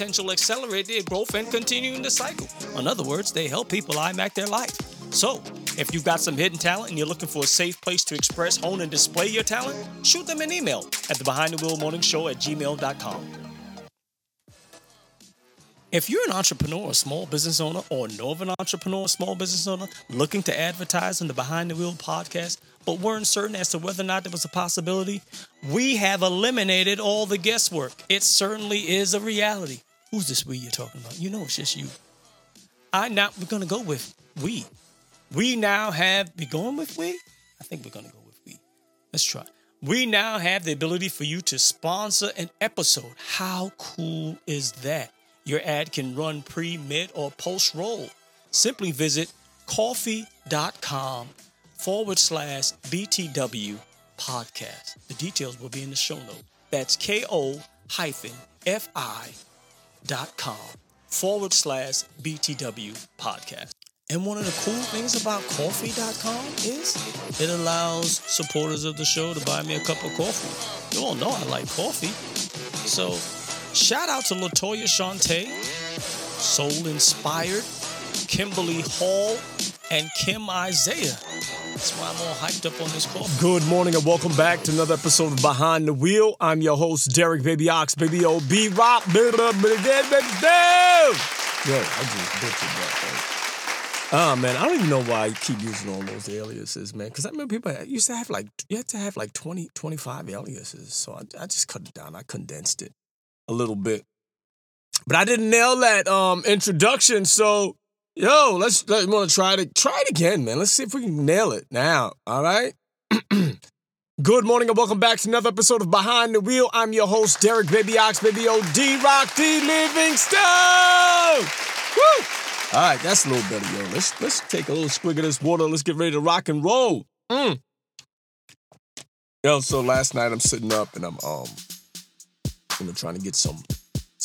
accelerate their growth, and continuing the cycle. In other words, they help people IMAC their life. So, if you've got some hidden talent and you're looking for a safe place to express, hone, and display your talent, shoot them an email at the Behind the Wheel Morning Show at gmail.com. If you're an entrepreneur, a small business owner, or know of an entrepreneur, a small business owner looking to advertise on the Behind the Wheel podcast, but weren't certain as to whether or not there was a possibility, we have eliminated all the guesswork. It certainly is a reality. Who's this we you're talking about? You know it's just you. I now we're gonna go with we. We now have we going with we? I think we're gonna go with we. Let's try. We now have the ability for you to sponsor an episode. How cool is that? Your ad can run pre, mid, or post roll. Simply visit ko-fi.com forward slash BTW podcast. The details will be in the show note. That's ko hyphen fi dot com forward slash BTW podcast. And one of the cool things about ko-fi.com is it allows supporters of the show to buy me a cup of coffee. You all know I like coffee. So shout out to Latoya Shante, Soul Inspired, Kimberly Hall, and Kim Isaiah. That's why I'm all hyped up on this call. Good morning and welcome back to another episode of Behind the Wheel. I'm your host, Derek Baby Ox, Baby O, B Rock, Yo, I just butchered that? Oh man, I don't even know why I keep using all those aliases, man. Because I remember people used to have like, you had to have like 20, 25 aliases. So I, I just cut it down. I condensed it a little bit. But I didn't nail that um introduction, so Yo, let's let want to try it. Try it again, man. Let's see if we can nail it now. All right. Good morning and welcome back to another episode of Behind the Wheel. I'm your host, Derek Baby Ox, Baby O D Rock D Livingstone. Woo! All right, that's a little better, yo. Let's let's take a little swig of this water. Let's get ready to rock and roll. Mm. Yo, so last night I'm sitting up and I'm um, you know, trying to get some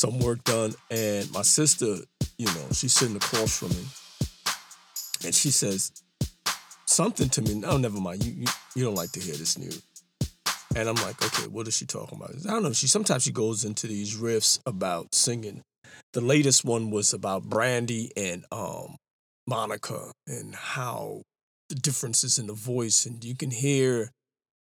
some work done, and my sister you know, she's sitting across from me, and she says something to me. Oh, never mind. You you, you don't like to hear this news. And I'm like, okay, what is she talking about? I don't know. She sometimes she goes into these riffs about singing. The latest one was about Brandy and um Monica and how the differences in the voice, and you can hear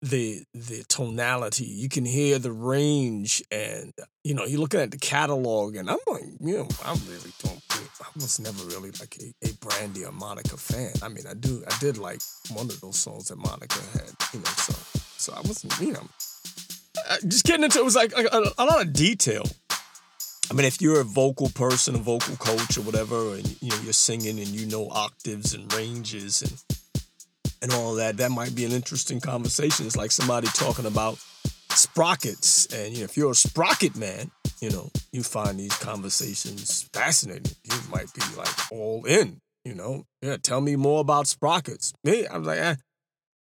the the tonality you can hear the range and you know you're looking at the catalog and i'm like you know i really don't i was never really like a, a brandy or monica fan. I mean i do i did like one of those songs that monica had you know so so i wasn't you know just getting into it was like a, a, a lot of detail. I mean, if you're a vocal person, a vocal coach, or whatever, and you know you're singing and you know octaves and ranges and and all that, that might be an interesting conversation. It's like somebody talking about sprockets. And you know, if you're a sprocket man, you know, you find these conversations fascinating. You might be like all in, you know. Yeah, tell me more about sprockets. Me, I was like, eh.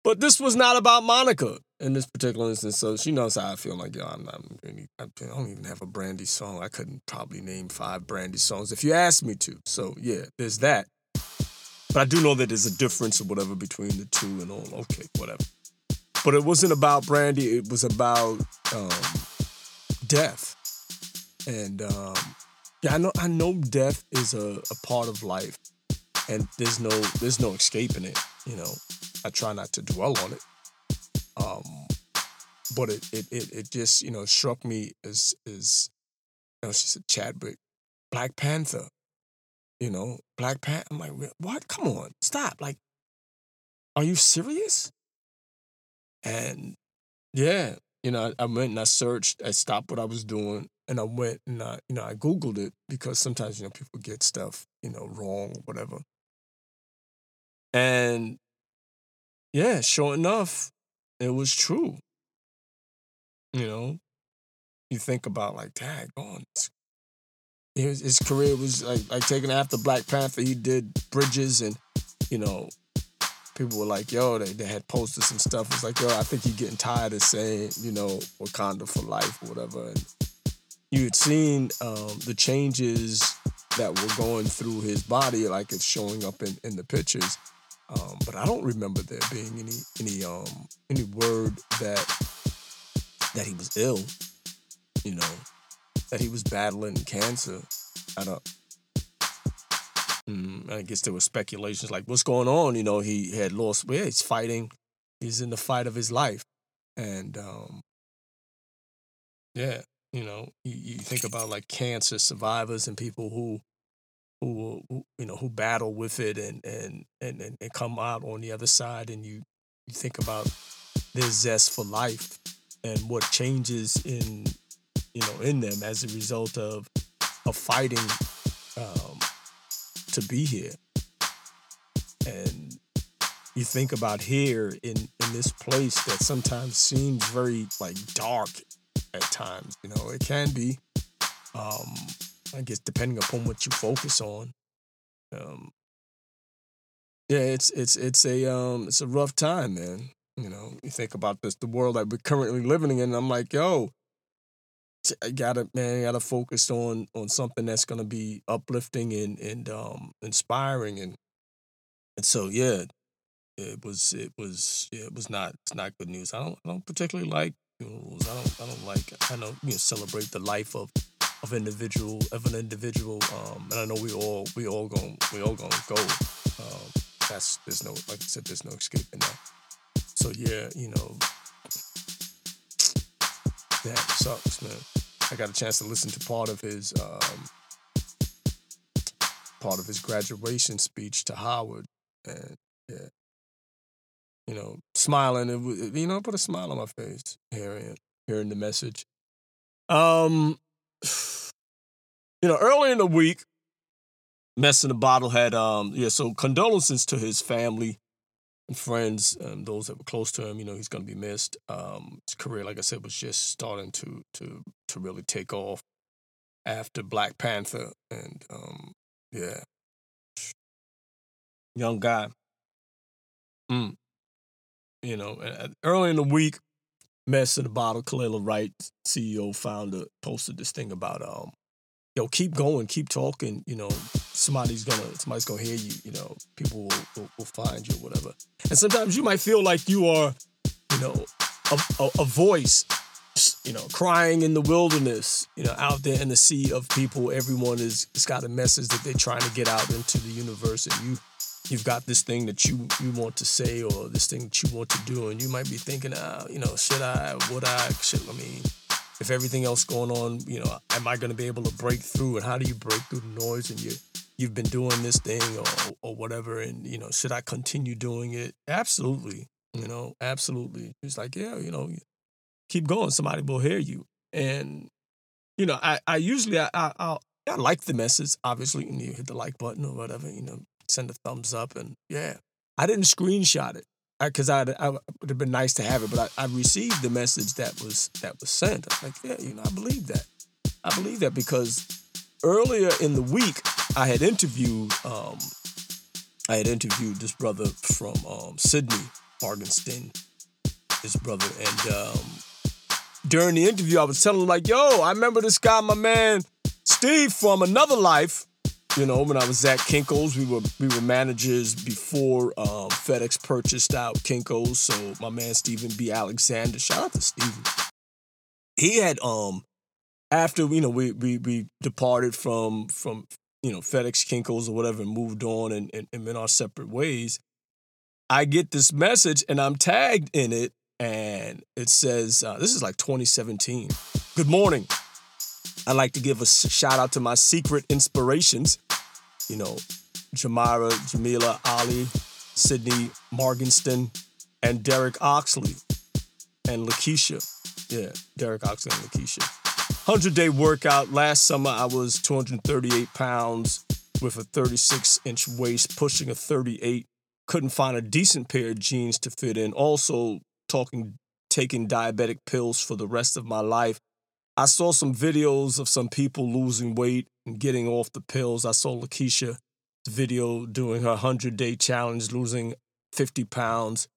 But this was not about Monica in this particular instance. So she knows how I feel. Like, yo, I'm not really, I don't even have a Brandy song. I couldn't probably name five Brandy songs if you asked me to. So yeah, there's that. But I do know that there's a difference or whatever between the two and all. Okay, whatever. But it wasn't about Brandy. It was about um, death. And um, yeah, I know I know death is a, a part of life, and there's no there's no escaping it. You know, I try not to dwell on it. Um, but it it it, it just you know struck me as as you know she said Chadwick, Black Panther. You know, Black Panther. I'm like, what? Come on, stop! Like, are you serious? And yeah, you know, I, I went and I searched. I stopped what I was doing and I went and I, you know, I Googled it because sometimes, you know, people get stuff, you know, wrong or whatever. And yeah, sure enough, it was true. You know, you think about like, dang, on. His, his career was like like taking after Black Panther. He did Bridges, and you know, people were like, "Yo," they, they had posters and stuff. It's like, "Yo, I think you're getting tired of saying, you know, Wakanda for life or whatever." And you had seen um, the changes that were going through his body, like it's showing up in, in the pictures. Um, but I don't remember there being any any um any word that that he was ill, you know, that he was battling cancer. I don't. Mm, I guess there were speculations like, what's going on? You know, he had lost. Well, he's fighting. He's in the fight of his life, and um, yeah, you know, you, you think about like cancer survivors and people who who, who you know who battle with it and and and and come out on the other side and you you think about their zest for life and what changes in you know in them as a result of of fighting um, to be here and you think about here in in this place that sometimes seems very like dark at times you know it can be um I guess depending upon what you focus on. Um, yeah, it's it's it's a um it's a rough time, man. You know, you think about this, the world that we're currently living in. I'm like, yo, I gotta man, I gotta focus on on something that's gonna be uplifting and and um inspiring and and so yeah, it was it was yeah, it was not it's not good news. I don't I don't particularly like funerals. I don't I don't like I don't you know celebrate the life of of individual of an individual. Um, and I know we all we all gonna we all gonna go. Um, that's there's no like I said, there's no escaping that. So yeah, you know, that sucks, man. I got a chance to listen to part of his um, part of his graduation speech to Howard, and yeah, you know, smiling. It, you know, put a smile on my face hearing hearing the message. Um, you know, early in the week, Mess in the Bottle had um yeah, so condolences to his family friends, um, those that were close to him. You know, he's gonna be missed. Um, his career, like I said, was just starting to to to really take off after Black Panther, and um, yeah, young guy. Mm. You know, early in the week, Mess in the Bottle, Kalela Wright, CEO, founder, posted this thing about um, yo, keep going, keep talking. You know, somebody's gonna somebody's gonna hear you. You know, people will, will, will find you, or whatever. And sometimes you might feel like you are, you know, a, a, a voice you know, crying in the wilderness, you know, out there in the sea of people. Everyone is has got a message that they're trying to get out into the universe, and you you've got this thing that you you want to say or this thing that you want to do, and you might be thinking, uh, you know, should I, would I, should I mean, if everything else going on, you know, am I going to be able to break through? And how do you break through the noise? And you you've been doing this thing or or whatever, and you know, should I continue doing it? Absolutely, you know, absolutely. It's like, yeah, you know, keep going. Somebody will hear you, and you know, I I usually I I I like the message. Obviously, and you hit the like button or whatever. You know, send a thumbs up, and yeah, I didn't screenshot it because I, I, would have been nice to have it, but I, I received the message that was that was sent. I'm like, yeah, you know, I believe that. I believe that because earlier in the week I had interviewed um, I had interviewed this brother from um, Sydney, Morgenstern, his brother. And um, during the interview, I was telling him like, "Yo, I remember this guy, my man Steve from another life." You know, when I was at Kinkos, we were we were managers before um, FedEx purchased out Kinkos. So my man Stephen B. Alexander, shout out to Stephen. He had um after you know we we we departed from from you know FedEx Kinkos or whatever and moved on and, and, and went our separate ways. I get this message and I'm tagged in it and it says uh, this is like 2017. Good morning. I'd like to give a shout out to my secret inspirations. You know, Jamara, Jamila, Ali, Sydney Morgenstern, and Derek Oxley and Lakeisha. Yeah, Derek Oxley and Lakeisha. 100 day workout. Last summer, I was 238 pounds with a 36 inch waist, pushing a 38. Couldn't find a decent pair of jeans to fit in. Also, talking, taking diabetic pills for the rest of my life. I saw some videos of some people losing weight and getting off the pills. I saw Lakeisha video doing her 100 day challenge, losing 50 pounds.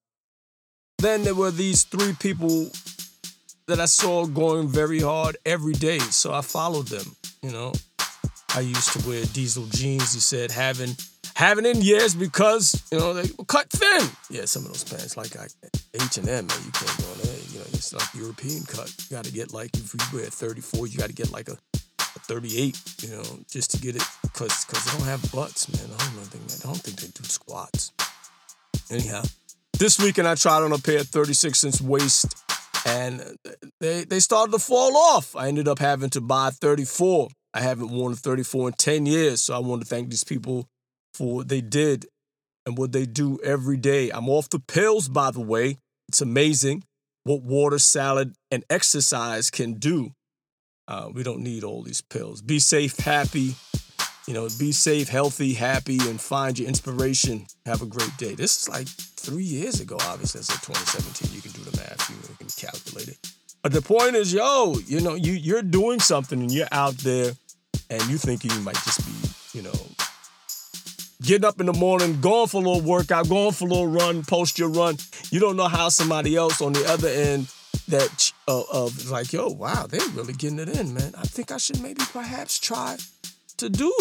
Then there were these three people that I saw going very hard every day. So I followed them, you know. I used to wear diesel jeans, he said, having having in years because, you know, they cut thin. Yeah, some of those pants like H&M, man, you can't go in there. It's like European cut. You got to get like, if you wear 34, you got to get like a, a 38, you know, just to get it, because cause they don't have butts, man. I don't think, man, I don't think they do squats. Anyhow, this weekend I tried on a pair of 36 inch waist and they they started to fall off. I ended up having to buy 34. I haven't worn a 34 in 10 years, so I want to thank these people for what they did and what they do every day. I'm off the pills, by the way. It's amazing what water, salad, and exercise can do. Uh, we don't need all these pills. Be safe, happy. You know, be safe, healthy, happy, and find your inspiration. Have a great day. This is like three years ago, obviously. I said 2017. You can do the math. You can calculate it. But the point is, yo, you know, you you're doing something and you're out there, and you think you might just be, you know, getting up in the morning, going for a little workout, going for a little run, post your run. You don't know how somebody else on the other end that uh, of like, yo, wow, they're really getting it in, man. I think I should maybe perhaps try to do,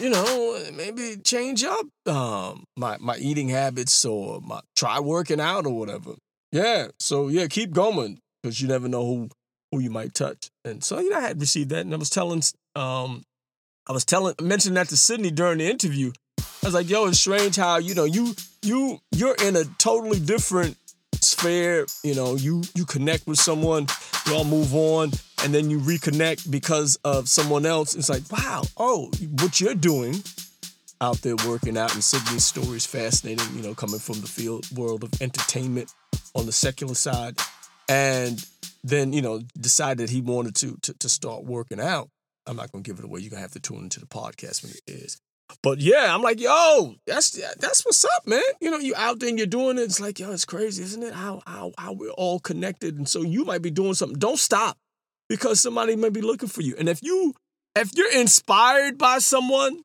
you know, maybe change up um, my my eating habits or my try working out or whatever. Yeah, so yeah, keep going because you never know who who you might touch. And so you know, I had received that, and I was telling, um, I was telling, mentioning that to Sydney during the interview. I was like, "Yo, it's strange how you know you you you're in a totally different sphere. You know, you you connect with someone, you all move on, and then you reconnect because of someone else. It's like, wow, oh, what you're doing out there working out. And Sydney's story is fascinating. You know, coming from the field world of entertainment on the secular side, and then you know decided he wanted to to, to start working out. I'm not gonna give it away. You're gonna have to tune into the podcast when it is. But yeah, I'm like, yo, that's that's what's up, man. You know, you out there and you're doing it. It's like, yo, it's crazy, isn't it? How how how we're all connected. And so you might be doing something. Don't stop because somebody may be looking for you. And if you if you're inspired by someone,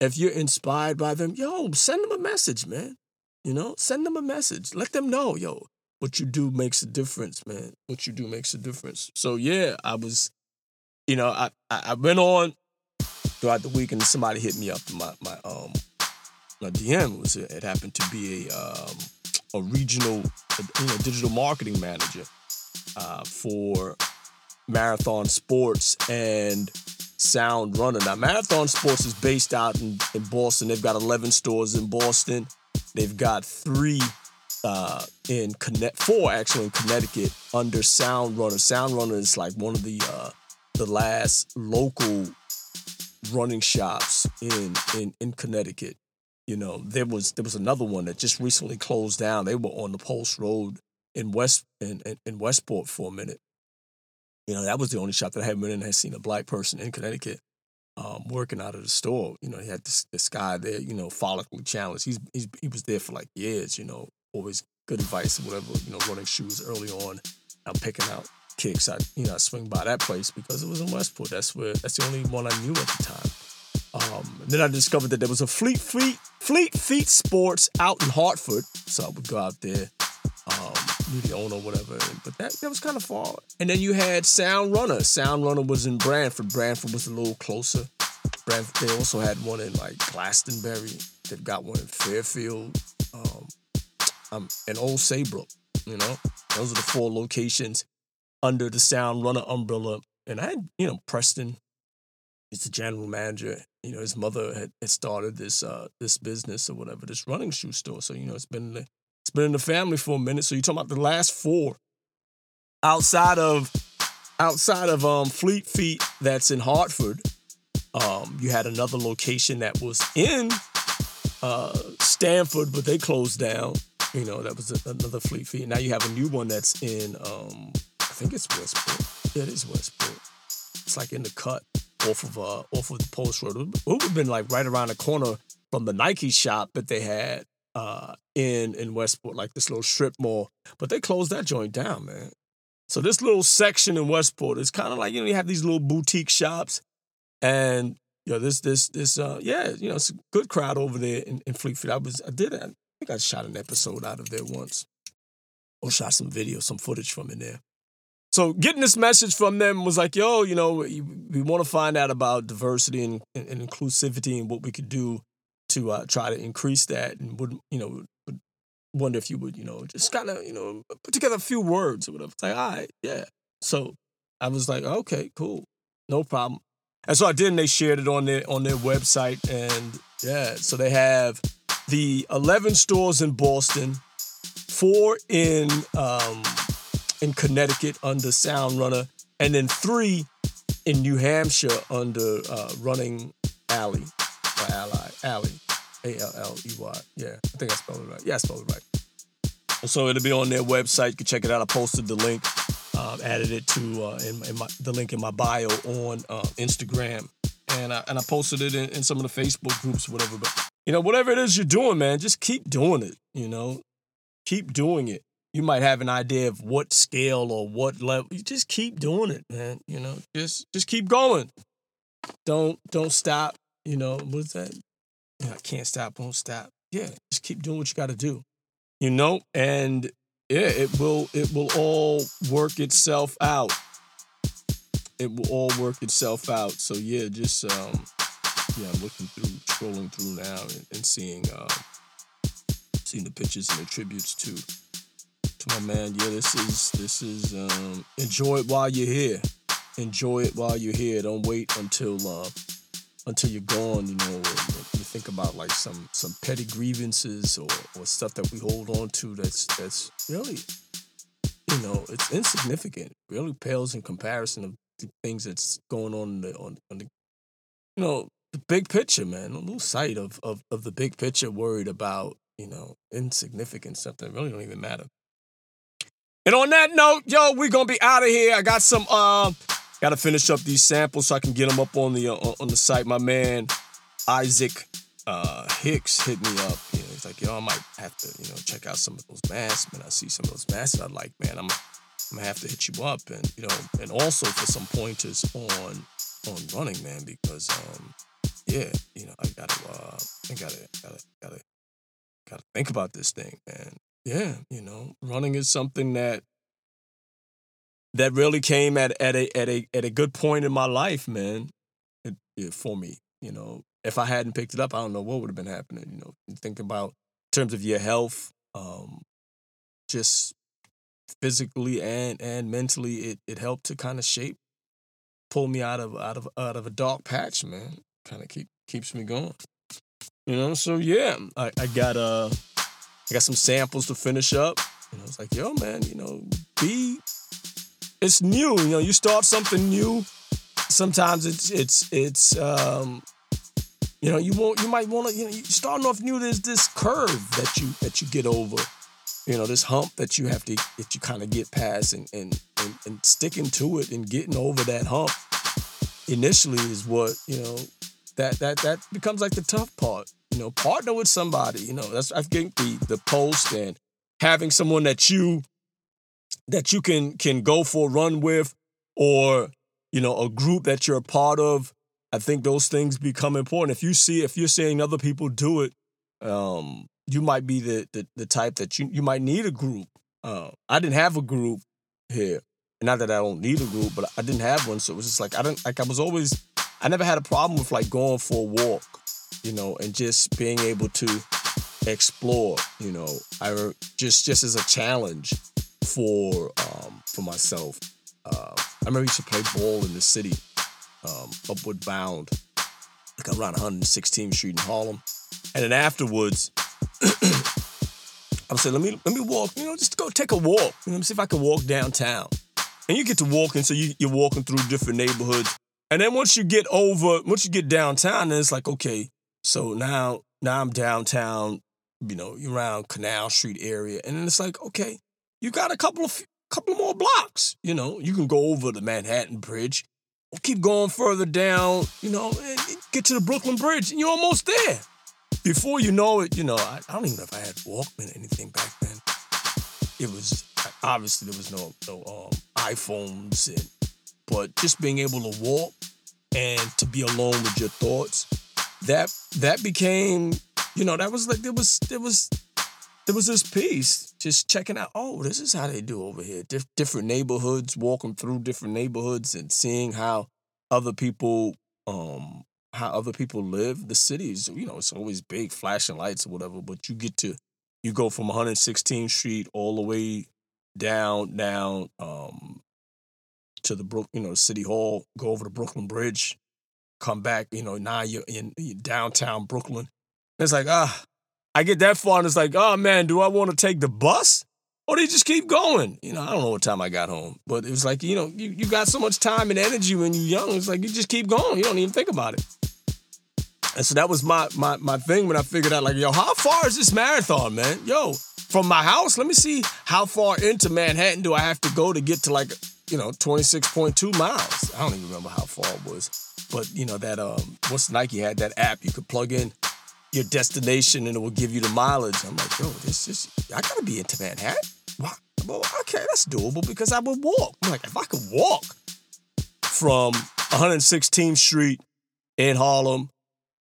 if you're inspired by them, yo, send them a message, man. You know, send them a message. Let them know, yo, what you do makes a difference, man. What you do makes a difference. So yeah, I was, you know, I I went on throughout the week and somebody hit me up my my um my DM was it happened to be a um a regional you know digital marketing manager uh, for Marathon Sports and Sound Runner. Now Marathon Sports is based out in, in Boston. They've got 11 stores in Boston. They've got three uh, in connect four actually in Connecticut under Sound Runner. Sound Runner is like one of the uh, the last local running shops in in in Connecticut. You know, there was there was another one that just recently closed down. They were on the Post Road in West in, in, in Westport for a minute. You know, that was the only shop that I had been in and had seen a black person in Connecticut um, working out of the store. You know, he had this, this guy there, you know, follically challenged. He's, he's he was there for like years, you know, always good advice whatever, you know, running shoes early on. I'm picking out kicks. I you know I swing by that place because it was in Westport. That's where that's the only one I knew at the time. Um, then I discovered that there was a Fleet Fleet Fleet Feet Sports out in Hartford, so I would go out there knew the owner or whatever. But that that was kind of far. And then you had Sound Runner. Sound Runner was in Branford. Branford was a little closer. Branford, they also had one in like Glastonbury. They've got one in Fairfield, um, um, and Old Saybrook. You know, those are the four locations under the Sound Runner umbrella. And I had, you know, Preston. He's the general manager. You know, his mother had, had started this uh, this business or whatever, this running shoe store. So you know, it's been it's been in the family for a minute. So you're talking about the last four outside of outside of um, Fleet Feet that's in Hartford. Um, you had another location that was in uh, Stamford, but they closed down. You know, that was a, another Fleet Feet. Now you have a new one that's in, um, I think it's Westport. Yeah, it is Westport. It's like in the cut off of uh, off of the post road. It would have been like right around the corner from the Nike shop that they had uh, in in Westport, like this little strip mall. But they closed that joint down, man. So this little section in Westport is kind of like you know you have these little boutique shops, and you know this this this uh yeah you know it's a good crowd over there in, in Fleet Feet. I was I did I think I shot an episode out of there once, or shot some video, some footage from in there. So getting this message from them was like, yo, you know, we, we want to find out about diversity and, and, and inclusivity and what we could do to uh, try to increase that, and would you know would wonder if you would you know just kind of you know put together a few words or whatever. It's like, all right, yeah. So I was like, okay, cool, no problem. And so I did, and they shared it on their on their website, and yeah, so they have the eleven stores in Boston, four in um, in Connecticut under Sound Runner, and then three in New Hampshire under uh, Running Alley or Ally Alley, A L L E Y. Yeah, I think I spelled it right. Yeah, I spelled it right. So it'll be on their website. You can check it out. I posted the link, um, added it to uh, in, in my, the link in my bio on uh, Instagram, and I, and I posted it in, in some of the Facebook groups, whatever. But you know, whatever it is you're doing, man, just keep doing it. You know, keep doing it. You might have an idea of what scale or what level. You just keep doing it, man. You know, just just keep going. Don't don't stop. You know, what's that? You know, I can't stop, won't stop. Yeah, just keep doing what you got to do. You know, and yeah, it will it will all work itself out. It will all work itself out. So yeah, just um, yeah, I'm looking through, scrolling through now, and, and seeing uh, seeing the pictures and the tributes to to my man. Yeah, this is this is um, enjoy it while you're here. Enjoy it while you're here. Don't wait until uh, until you're gone. You know, you think about like some some petty grievances or, or stuff that we hold on to that's that's really you know it's insignificant. Really pales in comparison of the things that's going on in the, on, on the you know the big picture, man. Lose sight of, of of the big picture. Worried about you know insignificant stuff that really don't even matter. And on that note, yo, we're gonna be out of here. I got some um. Got to finish up these samples so I can get them up on the uh, on the site. My man Isaac uh, Hicks hit me up. You know, he's like, "Yo, I might have to, you know, check out some of those masks." Man, I see some of those masks that I like. Man, I'm, I'm gonna have to hit you up, and you know, and also for some pointers on on running, man, because um, yeah, you know, I gotta, uh, I gotta, gotta, gotta, gotta think about this thing, man. Yeah, you know, running is something that that really came at at a at a at a good point in my life, man. It, it, for me, you know, if I hadn't picked it up, I don't know what would have been happening. You know, think about in terms of your health, um, just physically and and mentally, it it helped to kind of shape, pull me out of out of out of a dark patch, man. Kind of keep keeps me going. You know, so yeah, I, I got uh I got some samples to finish up. And I was like, yo, man, you know, be it's new. You know, you start something new. Sometimes it's it's it's um, you know you won't you might want to you know starting off new. There's this curve that you that you get over. You know this hump that you have to that you kind of get past and, and and and sticking to it and getting over that hump initially is what you know that that that becomes like the tough part. You know, partner with somebody. You know, that's I think the the post and having someone that you that you can can go for a run with or you know a group that you're a part of i think those things become important if you see if you're seeing other people do it um you might be the the, the type that you you might need a group Uh, I didn't have a group here. Not that I don't need a group, but I didn't have one, so it was just like I didn't like I was always I never had a problem with like going for a walk, you know, and just being able to explore, you know. I just just as a challenge for um for myself. Uh, I remember used to play ball in the city, um, upward bound, like around 116th Street in Harlem. And then afterwards, I said, let me let me walk, you know, just go take a walk. You know, see if I can walk downtown. And you get to walking, so you, you're walking through different neighborhoods. And then once you get over, once you get downtown, then it's like, okay, so now now I'm downtown, you know, around Canal Street area. And then it's like, okay, you got a couple of couple more blocks. You know, you can go over the Manhattan Bridge, or keep going further down, you know, and get to the Brooklyn Bridge, and you're almost there. Before you know it, you know, I, I don't even know if I had Walkman or anything back then. It was obviously there was no no um, iPhones, and but just being able to walk and to be alone with your thoughts, that that became, you know, that was like there was there was there was this piece just checking out. Oh, this is how they do over here. Dif- different neighborhoods, walking through different neighborhoods and seeing how other people, um, how other people live. The cities, you know, it's always big flashing lights or whatever, but you get to, you go from 116th Street all the way down, down, um, to the Brook, you know, City Hall, go over the Brooklyn Bridge, come back, you know, now you're in, downtown Brooklyn. It's like, ah, I get that far and it's like, oh man, do I want to take the bus? Or do you just keep going? You know, I don't know what time I got home. But it was like, you know, you, you got so much time and energy when you're young. It's like you just keep going. You don't even think about it. And so that was my my my thing when I figured out, like, yo, how far is this marathon, man? Yo, from my house, let me see how far into Manhattan do I have to go to get to like, you know, 26.2 miles. I don't even remember how far it was. But you know, that um Nike had that app you could plug in your destination and it will give you the mileage. I'm like, yo, this is I gotta be into Manhattan. Well, okay, that's doable because I would walk. I'm like, if I could walk from 116th Street in Harlem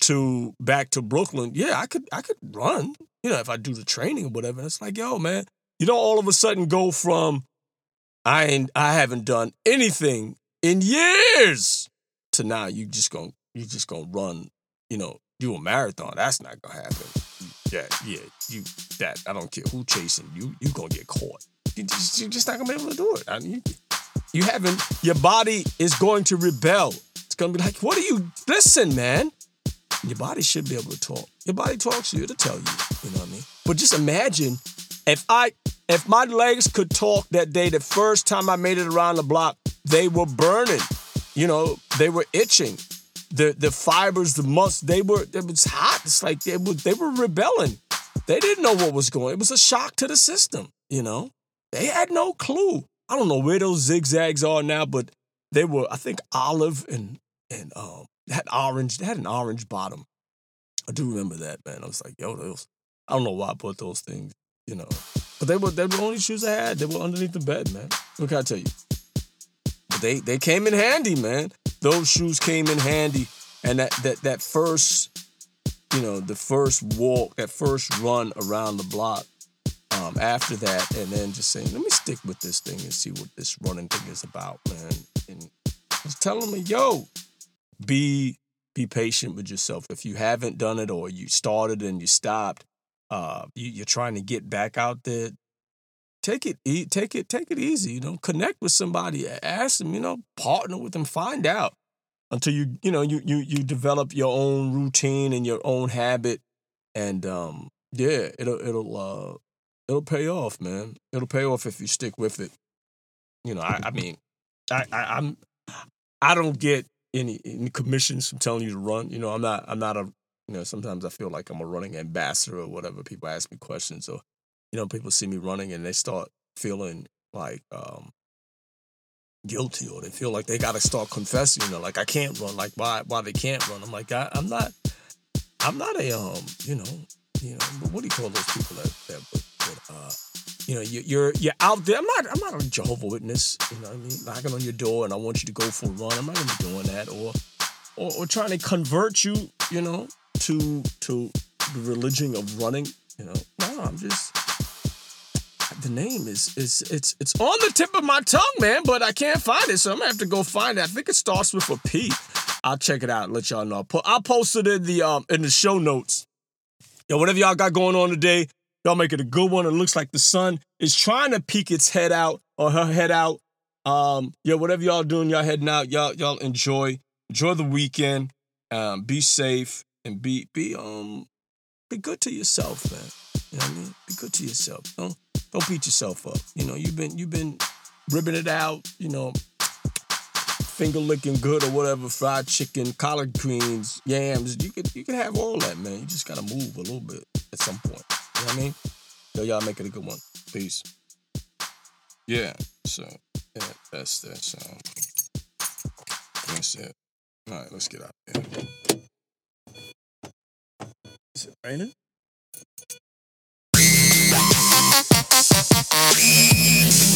to back to Brooklyn, yeah, I could I could run. You know, if I do the training or whatever. It's like, yo, man, you don't all of a sudden go from I ain't I haven't done anything in years to now you just gonna you just gonna run, you know, do a marathon. That's not gonna happen. Yeah, yeah, you that I don't care who chasing you, you gonna get caught. You just, you're just not gonna be able to do it. I mean, you, you haven't. Your body is going to rebel. It's gonna be like, what are you? Listen, man. Your body should be able to talk. Your body talks to you to tell you. You know what I mean? But just imagine if I if my legs could talk that day, the first time I made it around the block, they were burning. You know, they were itching the the fibers, the muscles, they were it was hot. It's like they were they were rebelling. They didn't know what was going. It was a shock to the system, you know. They had no clue. I don't know where those zigzags are now, but they were, I think, olive and and um had orange, they had an orange bottom. I do remember that, man. I was like, yo, those I don't know why I put those things, you know. But they were they were the only shoes I had. They were underneath the bed, man. What can I tell you? They they came in handy, man those shoes came in handy. And that that that first, you know, the first walk, that first run around the block, um, after that, and then just saying, let me stick with this thing and see what this running thing is about, man. And was telling me, yo, be be patient with yourself. If you haven't done it or you started and you stopped, uh, you, you're trying to get back out there, take it take it take it easy you know connect with somebody ask them you know partner with them find out until you you know you you you develop your own routine and your own habit and um yeah it'll it'll uh it'll pay off man. It'll pay off if you stick with it. You know i i mean i, I i'm i don't get any, any commissions from telling you to run you know i'm not i'm not a you know sometimes i feel like i'm a running ambassador or whatever people ask me questions or you know, people see me running and they start feeling like um, guilty or they feel like they got to start confessing, you know, like I can't run, like why why they can't run. I'm like I, am not, I'm not a um, you know, you know, what do you call those people that that uh, you know, you, you're you're out there. I'm not I'm not a Jehovah Witness, you know what I mean, knocking on your door and I want you to go for a run. I'm not gonna be doing that or or, or trying to convert you, you know, to to the religion of running. You know, no, I'm just the name is is it's it's on the tip of my tongue, man, but I can't find it, so I'm gonna have to go find it. I think it starts with a P. I'll check it out and let y'all know. I'll post it in the um in the show notes. Yo, whatever y'all got going on today, y'all make it a good one. It looks like the sun is trying to peek its head out or her head out. Um, yeah, whatever y'all doing, y'all heading out, y'all y'all enjoy enjoy the weekend. Um, be safe and be be um be good to yourself, man. You know what I mean? Be good to yourself. Don't don't beat yourself up. You know, you've been you've been ribbing it out, you know, finger licking good or whatever, fried chicken, collard greens, yams. You could you can have all that, man. You just gotta move a little bit at some point. You know what I mean? Yo, y'all make it a good one. Peace. Yeah, so yeah, that's that um that's it. All right, let's get out here. Is it raining? Peace.